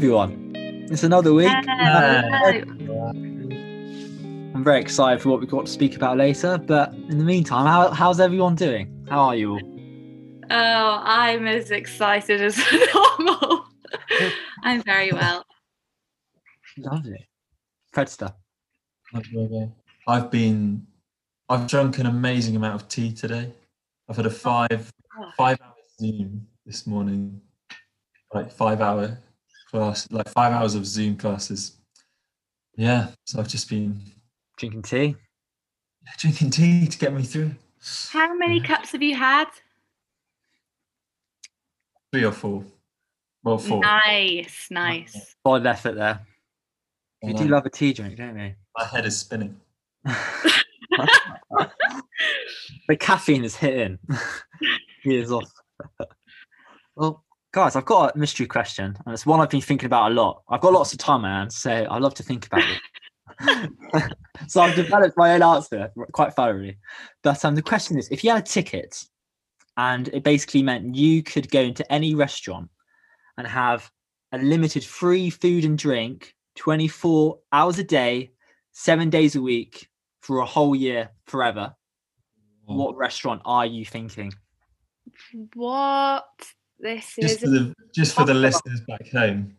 everyone. It's another week. Hello. Uh, I'm very excited for what we've got to speak about later. But in the meantime, how, how's everyone doing? How are you all? Oh, I'm as excited as normal. I'm very well. Lovely. Fredster. I've been, I've drunk an amazing amount of tea today. I've had a five, Oh. oh. five hour Zoom this morning, like five hour class, like five hours of Zoom classes. Yeah, so I've just been Drinking tea. drinking tea to get me through. How many cups have you had? Three or four. Well, four. Nice, nice. Solid effort there. You do love a tea drink, don't you? my head is spinning. the caffeine is hitting. he is off. well, guys, I've got a mystery question, and it's one I've been thinking about a lot. I've got lots of time, man, so I love to think about it. so I've developed my own answer quite thoroughly. But um, the question is, if you had a ticket, and it basically meant you could go into any restaurant and have a limited free food and drink 24 hours a day, seven days a week for a whole year forever, what restaurant are you thinking? What? This Just is for the just for the listeners back home,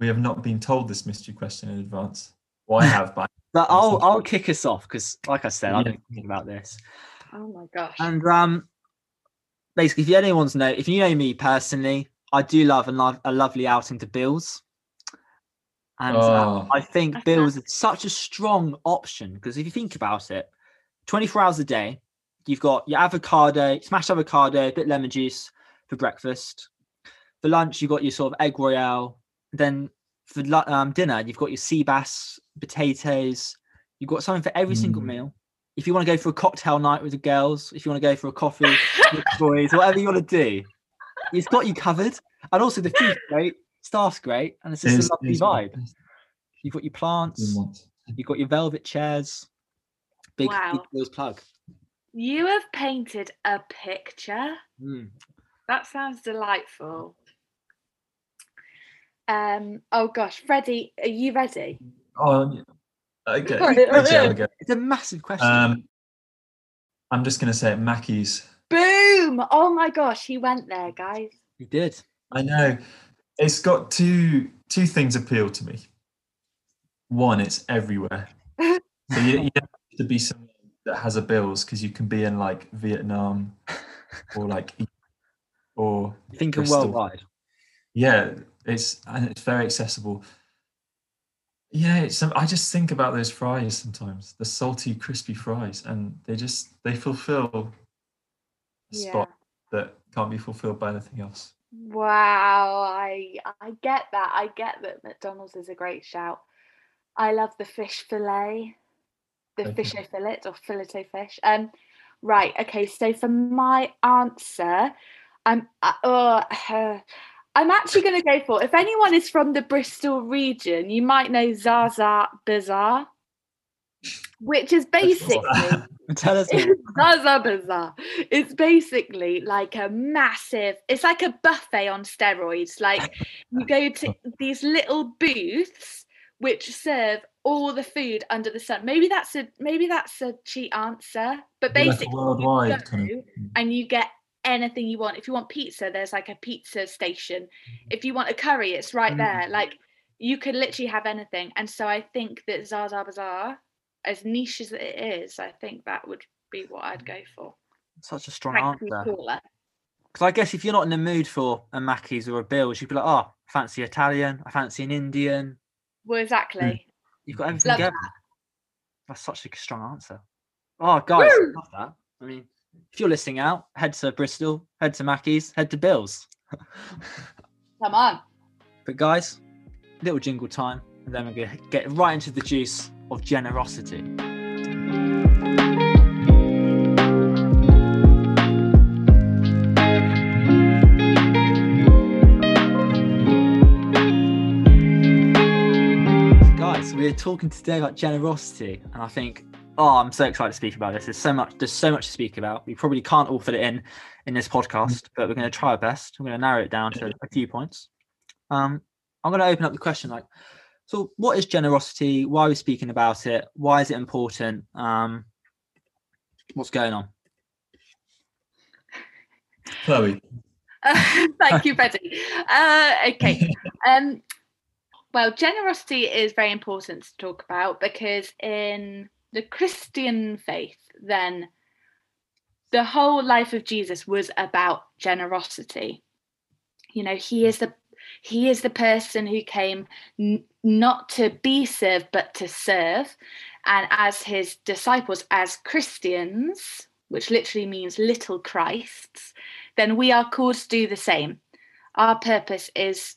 we have not been told this mystery question in advance. Well, I have, but But I'll I'll kick us off because, like I said, I've Yeah. been thinking about this. Oh my gosh. And um, basically, if you anyone's know, if you know me personally, I do love a, lo- a lovely outing to Bills. And uh, Oh. I think That's Bills is such a strong option because if you think about it, 24 hours a day, you've got your avocado, smashed avocado, a bit lemon juice for breakfast. For lunch, you've got your sort of egg royale. Then for um, dinner, you've got your sea bass, potatoes. You've got something for every single Mm. meal. If you want to go for a cocktail night with the girls, if you want to go for a coffee with the boys, whatever you want to do, it's got you covered. And also the food's great, staff's great, and it's just It's- a lovely it's vibe. You've got your plants, you've got your velvet chairs. Big, big Wow. Bills plug. You have painted a picture. Mm. That sounds delightful. Um. Oh gosh, Freddie, are you ready? Oh, okay. Sorry, okay, It's a massive question. Um, I'm just gonna say it, Mackey's. Boom! Oh my gosh, he went there, guys. He did. I know. It's got two two things appeal to me. One, it's everywhere. So you, you don't have to be someone that has a bills because you can be in like Vietnam or like or You're thinking Bristol. worldwide. yeah, it's and it's very accessible. Yeah, it's, I just think about those fries sometimes, the salty, crispy fries, and they just they fulfill a Yeah. spot that can't be fulfilled by anything else. Wow, I I get that. I get that McDonald's is a great shout. I love the fish fillet, the Thank you. fish fillet or filet of fish. Um, right. Okay. So for my answer, I'm uh, uh, I'm actually going to go for. If anyone is from the Bristol region, you might know Za Za Bazaar, which is basically. Tell us. Za Za Bazaar. It's basically like a massive, it's like a buffet on steroids. Like you go to these little booths which serve all the food under the sun. Maybe that's a maybe that's a cheat answer, but Like basically you worldwide of. and you get anything you want. If you want pizza, there's like a pizza station. Mm-hmm. If you want a curry, it's right Mm. there. Like you could literally have anything. And so I think that Za Za Bazaar, as niche as it is, I think that would be what I'd go mm-hmm. for. Such a strong you, answer. Because I guess if you're not in the mood for a Mackey's or a Bills, you'd be like, oh, I fancy Italian, I fancy an Indian. Well, exactly. Mm. You've got everything Love together. That's such a strong answer. Oh, guys, I love that. I mean, if you're listening out, head to Bristol, head to Mackey's, head to Bills. Come on. But guys, little jingle time, and then we're gonna get right into the juice of generosity. Guys, we're talking today about generosity, and I think, oh, I'm so excited to speak about this. There's so much, there's so much to speak about. We probably can't all fit it in in this podcast, but we're going to try our best. We're going to narrow it down to a few points. Um, I'm going to open up the question like, so what is generosity? Why are we speaking about it? Why is it important? Um, what's going on? Chloe. Thank you, Betty. Uh, okay. Um, well, generosity is very important to talk about because in the Christian faith, then the whole life of Jesus was about generosity. You know, he is the he is the person who came n- not to be served but to serve and as his disciples as Christians which literally means little Christs then we are called to do the same our purpose is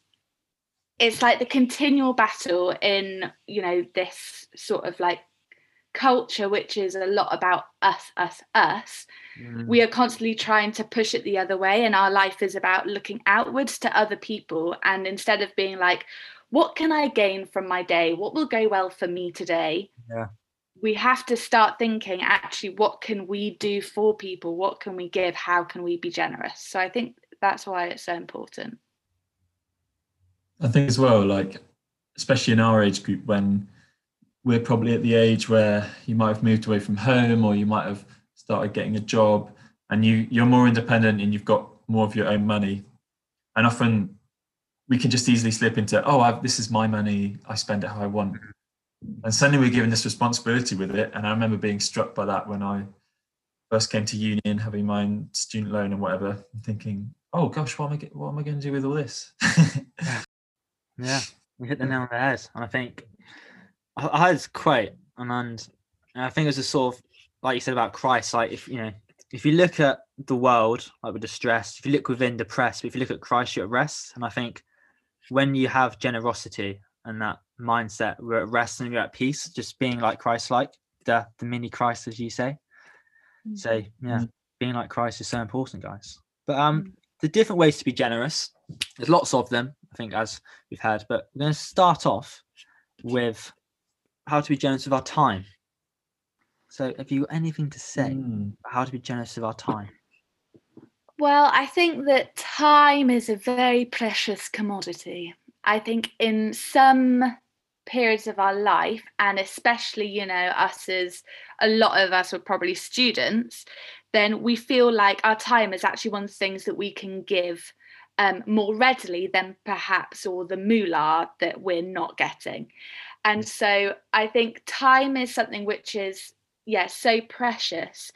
it's like the continual battle in you know this sort of like culture which is a lot about us us us mm. we are constantly trying to push it the other way and our life is about looking outwards to other people and instead of being like what can i gain from my day? What will go well for me today? Yeah. We have to start thinking actually what can we do for people? What can we give? How can we be generous? So i think that's why it's so important. I think as well like especially in our age group when we're probably at the age where you might have moved away from home or you might have started getting a job and you you're more independent and you've got more of your own money. And often we can just easily slip into oh I've, this is my money. I spend it how i want. Mm-hmm. And suddenly we're given this responsibility with it. And i remember being struck by that when i first came to union having my student loan and whatever and thinking oh gosh what am i, what am I going to do with all this? Yeah. We hit the nail on the head and i think I had quite, and, and I think it's a sort of like you said about Christ. Like if you know, if you look at the world, like we're distressed. If you look within depressed, but if you look at Christ, you're at rest. And I think when you have generosity and that mindset, we're at rest and you're at peace. Just being like Christ, like the the mini Christ, as you say. Mm-hmm. So yeah, mm-hmm. being like Christ is so important, guys. But um, mm-hmm. the different ways to be generous. There's lots of them, I think, as we've had. But we're going to start off with how to be generous with our time. So, have you got anything to say mm. about how to be generous with our time? Well, I think that time is a very precious commodity. I think in some periods of our life, and especially, you know, us as a lot of us are probably students, then we feel like our time is actually one of the things that we can give um, more readily than perhaps all the moolah that we're not getting. And so I think time is something which is, yeah, so precious.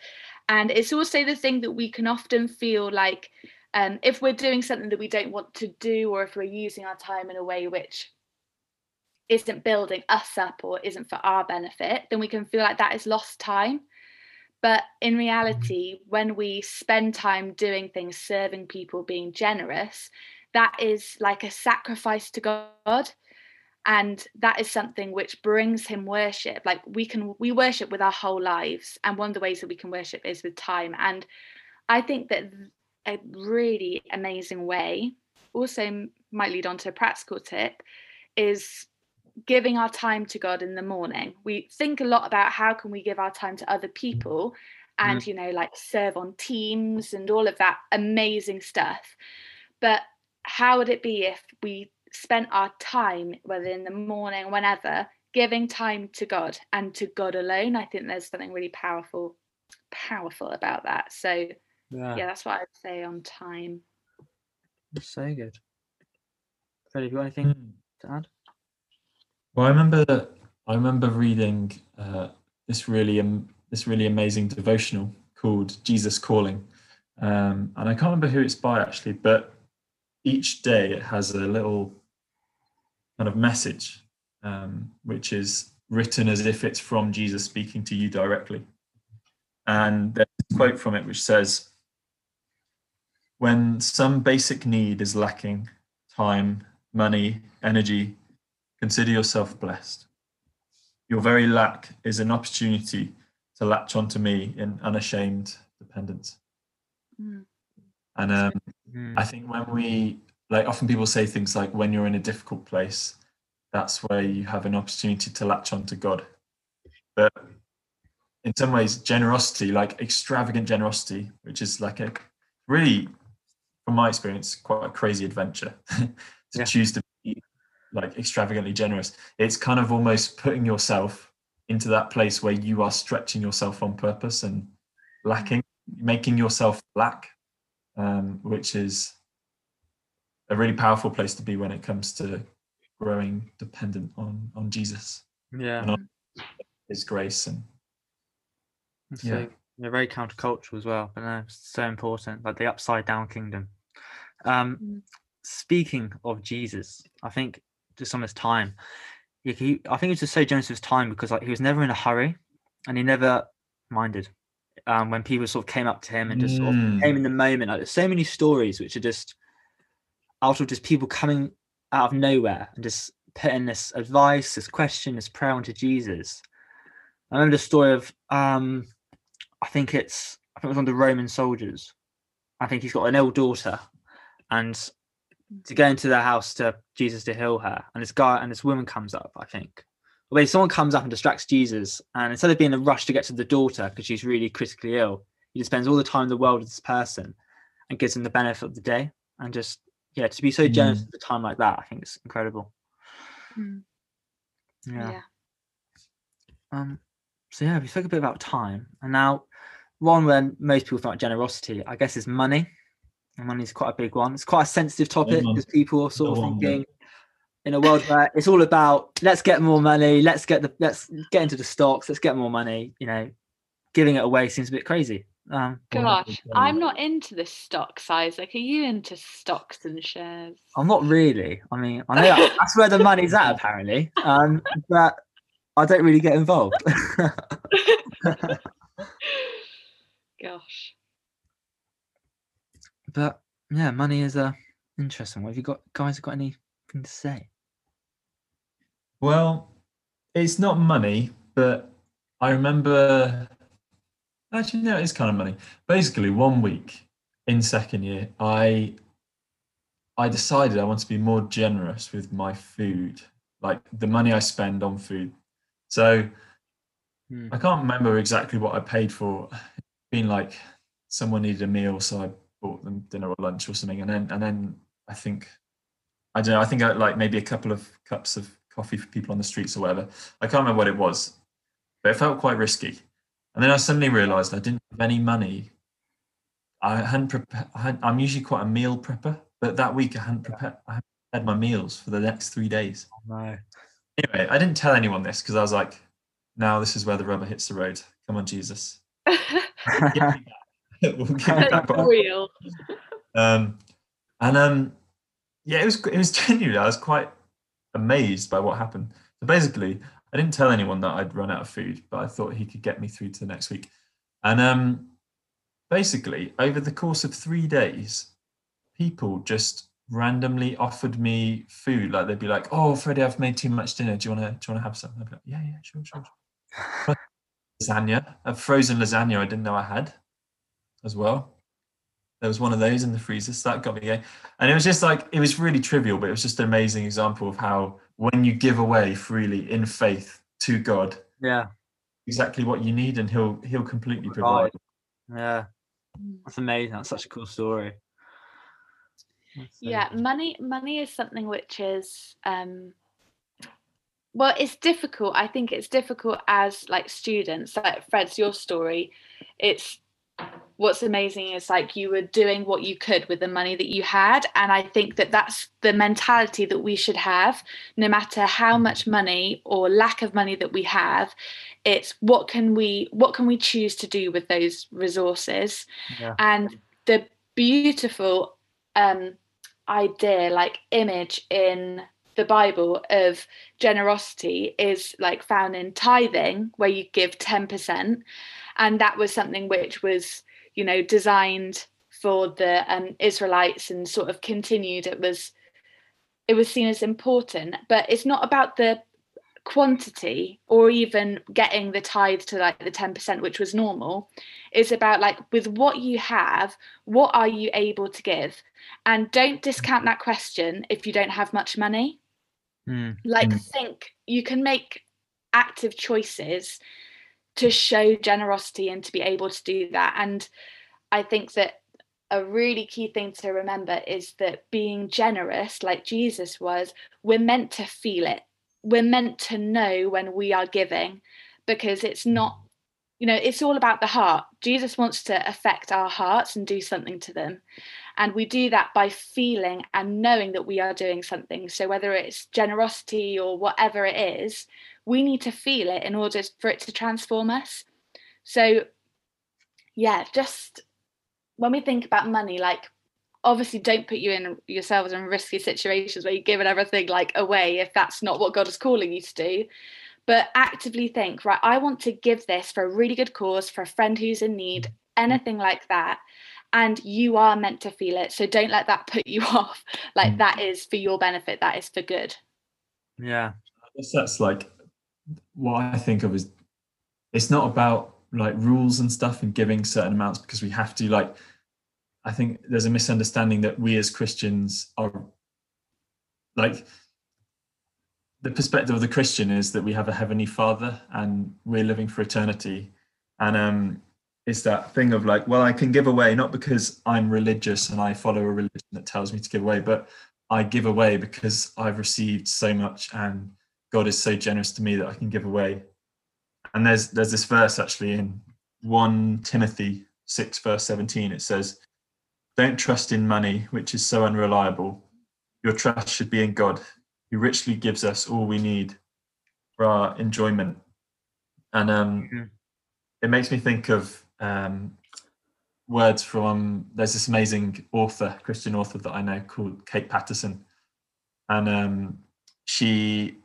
And it's also the thing that we can often feel like um, if we're doing something that we don't want to do, or if we're using our time in a way which isn't building us up or isn't for our benefit, then we can feel like that is lost time. But in mm-hmm. reality, when we spend time doing things, serving people, being generous, that is like a sacrifice to God and that is something which brings him worship. Like we can we worship with our whole lives. And one of the ways that we can worship is with time. And i think that a really amazing way also might lead on to a practical tip is giving our time to god in the morning. We think a lot about how can we give our time to other people and mm. you know like serve on teams and all of that amazing stuff. But how would it be if we spent our time, whether in the morning, whenever, giving time to God and to God alone. I think there's something really powerful, powerful about that. So yeah, yeah that's what I'd say on time. so good. Freddie, have you got anything mm. to add? Well, I remember I remember reading uh, this really um, this really amazing devotional called Jesus Calling, um, and I can't remember who it's by actually, but each day it has a little kind of message, um, which is written as if it's from Jesus speaking to you directly. And there's a quote from it which says, When some basic need is lacking time, money, energy consider yourself blessed. Your very lack is an opportunity to latch onto me in unashamed dependence. Mm. And um, mm. I think when we like often people say things like when you're in a difficult place that's where you have an opportunity to latch onto god but in some ways generosity like extravagant generosity which is like a really from my experience quite a crazy adventure to yeah. choose to be like extravagantly generous. It's kind of almost putting yourself into that place where you are stretching yourself on purpose and lacking, making yourself lack, um, which is a really powerful place to be when it comes to growing dependent on on Jesus Yeah. and on His grace and So Yeah. they're very countercultural as well, but no, it's so important, like the upside down kingdom. Um, Mm. speaking of Jesus, I think just on his time, he, he- I think he was just so generous with his time because like he was never in a hurry, and he never minded um, when people sort of came up to him and just sort of Mm. came in the moment. Like there's so many stories which are just out of just people coming out of nowhere and just putting this advice, this question, this prayer onto Jesus. I remember the story of um, I think it's I think it was one of the Roman soldiers. I think he's got an ill daughter, and to go into their house to Jesus to heal her, and this guy and this woman comes up. I think, basically someone comes up and distracts Jesus, and instead of being in a rush to get to the daughter because she's really critically ill, he just spends all the time in the world with this person, and gives him the benefit of the day, and just yeah, to be so generous Mm. at a time like that, I think it's incredible. Mm. yeah. yeah. Um, so yeah, we spoke a bit about time, and now one where most people think about generosity, I guess, is money. And money is quite a big one. It's quite a sensitive topic one. because people are sort of one, thinking in a world where it's all about let's get more money, let's get the let's get into the stocks, let's get more money. You know, giving it away seems a bit crazy. Um, Gosh, I'm not into the stocks, Isaac. Are you into stocks and shares? I'm not really. I mean, I know that- that's where the money's at apparently, um, but I don't really get involved. Gosh. but yeah, money is a interesting. What have you got, guys? Got anything to say? Well, it's not money, but I remember. Actually, no, it's kind of money. Basically, one week in second year, I I decided I want to be more generous with my food, like the money I spend on food. So Hmm. I can't remember exactly what I paid for. Being like someone needed a meal, so I bought them dinner or lunch or something, and then and then I think I don't know. I think I like maybe a couple of cups of coffee for people on the streets or whatever. I can't remember what it was, but it felt quite risky. And then I suddenly realised I didn't have any money. I hadn't prepared. I had, I'm usually quite a meal prepper, but that week I hadn't prepared. I hadn't prepared my meals for the next three days. No. Anyway, I didn't tell anyone this because I was like, "Now this is where the rubber hits the road. Come on, Jesus." Give me back. we'll give it back. Real. um, and um, yeah, it was it was genuinely. I was quite amazed by what happened. So basically, I didn't tell anyone that I'd run out of food, but I thought he could get me through to the next week. And um, basically, over the course of three days, people just randomly offered me food. Like they'd be like, "Oh, Freddie, I've made too much dinner. Do you want to? Do you want to have some?" I'd be like, "Yeah, yeah, sure, sure." sure." lasagna, a frozen lasagna. I didn't know I had as well. There was one of those in the freezer, so that got me going. And it was just like it was really trivial, but it was just an amazing example of how when you give away freely in faith to God, yeah, exactly what you need, and He'll He'll completely Provide. provide. yeah. That's amazing. That's such a cool story. That's yeah good. money money is something which is um well it's difficult i think it's difficult as like students like fred's your story it's what's amazing is like you were doing what you could with the money that you had and i think that that's the mentality that we should have. No matter how much money or lack of money that we have it's what can we what can we choose to do with those resources? Yeah. and the beautiful um idea like image in the bible of generosity is like found in tithing where you give 10% and that was something which was you know designed for the um, israelites and sort of continued it was it was seen as important. But it's not about the quantity or even getting the tithe to like the 10% which was normal. It's about like with what you have what are you able to give? And don't discount that question if you don't have much money. Mm, like Mm. think you can make active choices to show generosity and to be able to do that and i think that a really key thing to remember is that being generous, like Jesus was, we're meant to feel it. We're meant to know when we are giving because it's not, you know, it's all about the heart. Jesus wants to affect our hearts and do something to them. And we do that by feeling and knowing that we are doing something. So, whether it's generosity or whatever it is, we need to feel it in order for it to transform us. So, yeah, just when we think about money, like obviously don't put you in yourselves in risky situations where you're giving everything like away if that's not what God is calling you to do. But actively think, right, I want to give this for a really good cause, for a friend who's in need, mm. anything like that. And you are meant to feel it. So don't let that put you off. Like Mm. that is for your benefit, that is for good. Yeah. I guess that's like what I think of is it's not about like rules and stuff and giving certain amounts because we have to like I think there's a misunderstanding that we as Christians are like the perspective of the Christian is that we have a heavenly father and we're living for eternity. And um it's that thing of like, well, I can give away not because I'm religious and I follow a religion that tells me to give away, but I give away because I've received so much and God is so generous to me that I can give away. And there's there's this verse actually in 1 Timothy 6 verse 17 it says don't trust in money which is so unreliable your trust should be in God who richly gives us all we need for our enjoyment and um Mhm. it makes me think of um words from there's this amazing author Christian author that I know called Kate Patterson. And um she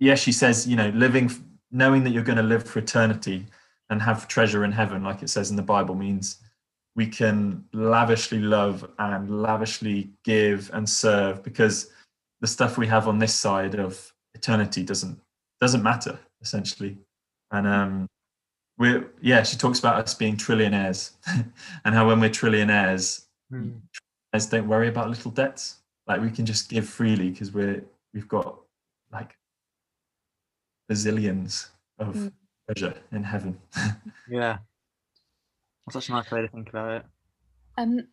yeah she says you know living knowing that you're going to live for eternity and have treasure in heaven like it says in the bible means we can lavishly love and lavishly give and serve because the stuff we have on this side of eternity doesn't doesn't matter essentially. And um we're yeah she talks about us being trillionaires and how when we're trillionaires Mm. as don't worry about little debts. Like we can just give freely because we're we've got like bazillions of Mm. treasure in heaven. Yeah. That's such a nice way to think about it. Um,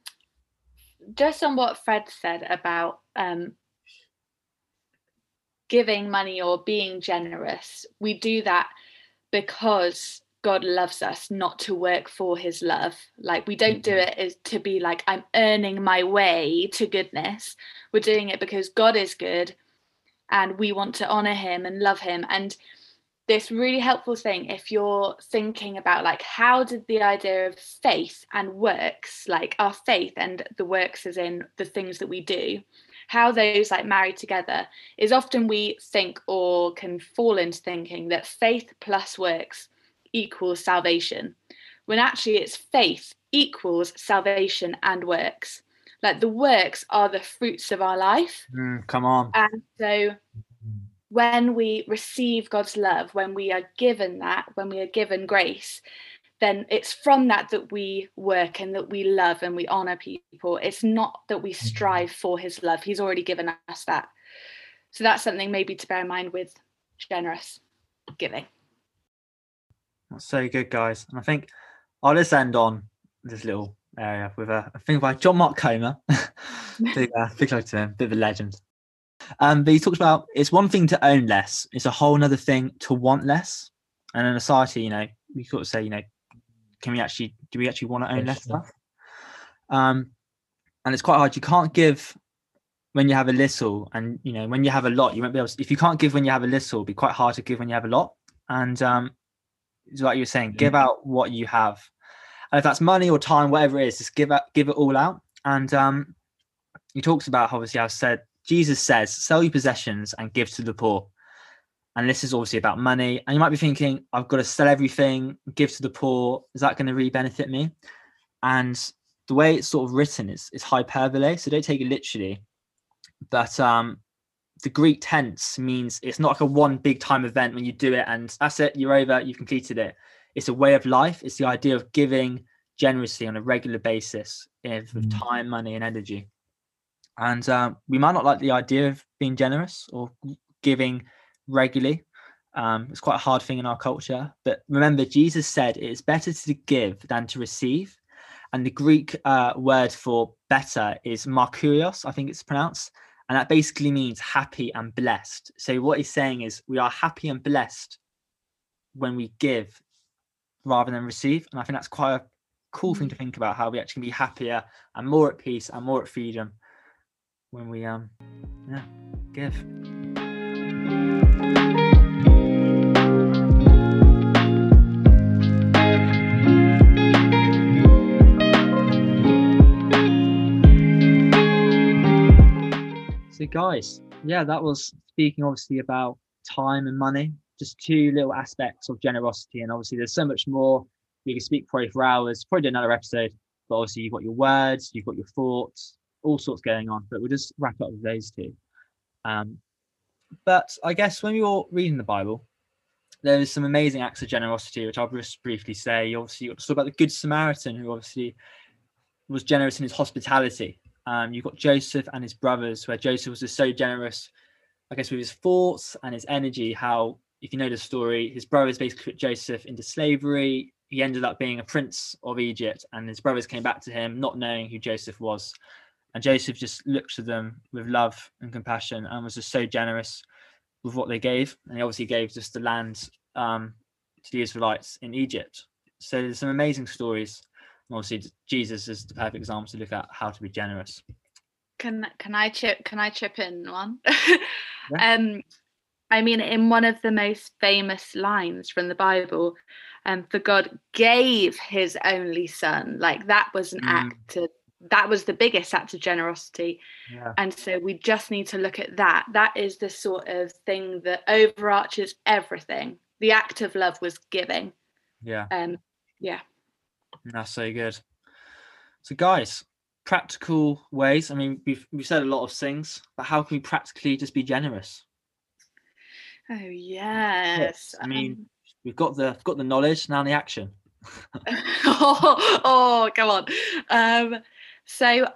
just on what Fred said about um, giving money or being generous, we do that because God loves us, not to work for his love. Like we don't do mm-hmm. it as to be like, I'm earning my way to goodness. We're doing it because God is good and we want to honor him and love him. And this really helpful thing if you're thinking about like how did the idea of faith and works like our faith and the works as in the things that we do how those like marry together is often we think or can fall into thinking that faith plus works equals salvation when actually it's faith equals salvation and works like the works are the fruits of our life Mm, come on. and so when we receive God's love, when we are given that, when we are given grace, then it's from that that we work and that we love and we honor people. It's not that we strive for his love. He's already given us that. So that's something maybe to bear in mind with generous giving. That's so good, guys. And I think I'll just end on this little area with a, a thing by John Mark Comer. big, uh, big to him, bit of a legend. Um, but he talks about it's one thing to own less, it's a whole other thing to want less. And in a society, you know, we sort of say, you know, can we actually do we actually want to own less stuff? Um, and it's quite hard. You can't give when you have a little, and you know, when you have a lot, you won't be able to, if you can't give when you have a little, it'll be quite hard to give when you have a lot. And um, it's like you were saying, give out what you have. And if that's money or time, whatever it is, just give out, give it all out. And um, he talks about obviously, I've said Jesus says, sell your possessions and give to the poor. And this is obviously about money. And you might be thinking, I've got to sell everything, give to the poor. Is that going to really benefit me? And the way it's sort of written is, is hyperbole. So don't take it literally. But um, the Greek tense means it's not like a one big time event when you do it and that's it, you're over, you've completed it. It's a way of life. It's the idea of giving generously on a regular basis of Mm. time, money, and energy. And um, we might not like the idea of being generous or giving regularly. Um, it's quite a hard thing in our culture. But remember, Jesus said it is better to give than to receive. and the Greek uh, word for better is markurios, I think it's pronounced, and that basically means happy and blessed. So what he's saying is we are happy and blessed when we give rather than receive, and I think that's quite a cool thing to think about how we actually can be happier and more at peace and more at freedom when we um yeah give. So, guys, yeah, that was speaking obviously about time and money, just two little aspects of generosity. And obviously, there's so much more. We could speak probably for hours, probably do another episode. But obviously, you've got your words, you've got your thoughts, all sorts going on. But we'll just wrap up with those two. Um, but I guess when you're reading the Bible, there is some amazing acts of generosity, which I'll just briefly say. Obviously, you talk about the Good Samaritan, who obviously was generous in his hospitality. Um, you've got Joseph and his brothers, where Joseph was just so generous, I guess, with his thoughts and his energy. How, if you know the story, his brothers basically put Joseph into slavery. He ended up being a prince of Egypt, and his brothers came back to him, not knowing who Joseph was. And Joseph just looked to them with love and compassion and was just so generous with what they gave. And he obviously gave just the land um, to the Israelites in Egypt. So there's some amazing stories obviously Jesus is the perfect example to look at how to be generous. Can can I chip can I chip in one? yeah. Um I mean in one of the most famous lines from the Bible, um for God gave his only son. Like that was an mm. act of that was the biggest act of generosity. Yeah. And so we just need to look at that. That is the sort of thing that overarches everything. The act of love was giving. Yeah. Um yeah. That's so good. So, guys, practical ways. I mean, we've we've said a lot of things, but how can we practically just be generous? Oh yes. I mean, um, we've got the got the knowledge now. The action. oh, oh, come on. Um, so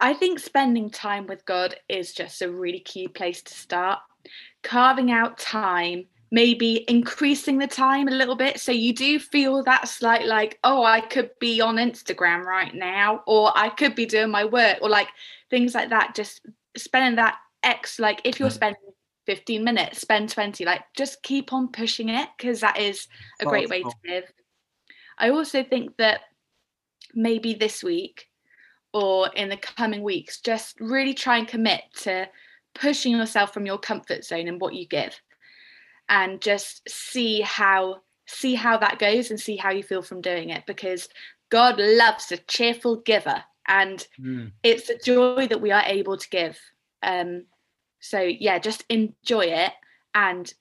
I think spending time with God is just a really key place to start. Carving out time maybe increasing the time a little bit. So you do feel that slight like oh i could be on instagram right now or i could be doing my work or like things like that. Just spending that x like if you're spending 15 minutes spend 20 like just keep on pushing it because that is a great way to live. I also think that maybe this week or in the coming weeks just really try and commit to pushing yourself from your comfort zone and what you give and just see how see how that goes and see how you feel from doing it because God loves a cheerful giver and mm. it's a joy that we are able to give. Um, so yeah, just enjoy it and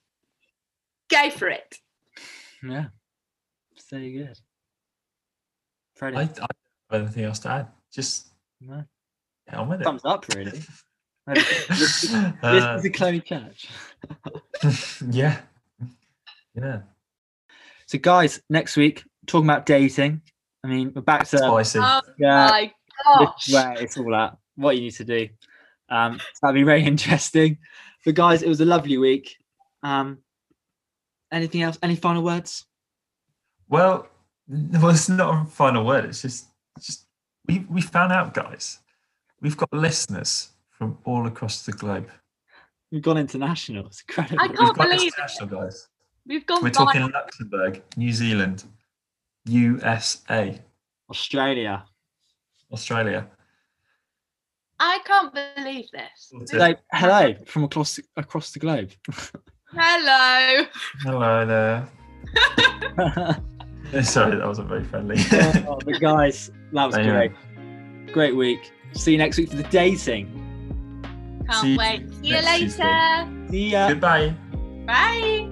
go for it. Yeah, so good. Freddie, I, I don't have anything else to add. Just no. get it. Thumbs up, really this, this uh, is a Chloe Church. yeah. Yeah. So, guys, next week, talking about dating. I mean, we're back to spicy. Oh yeah, my gosh. where it's all at, what you need to do. Um, so that'll be very interesting. But, guys, it was a lovely week. Um, anything else? Any final words? Well, well, it's not a final word. It's just, just we we found out, guys. We've got listeners from all across the globe. We've gone international. It's incredible. I can't believe international, it. guys. We've gone. We're talking Luxembourg, New Zealand, USA, Australia, Australia. I can't believe this. Like, hello from across across the globe. hello. Hello there. Sorry, that wasn't very friendly. oh, but guys, that was great. Great week. See you next week for the dating. Can't See wait. See you later. See ya. Goodbye. Bye.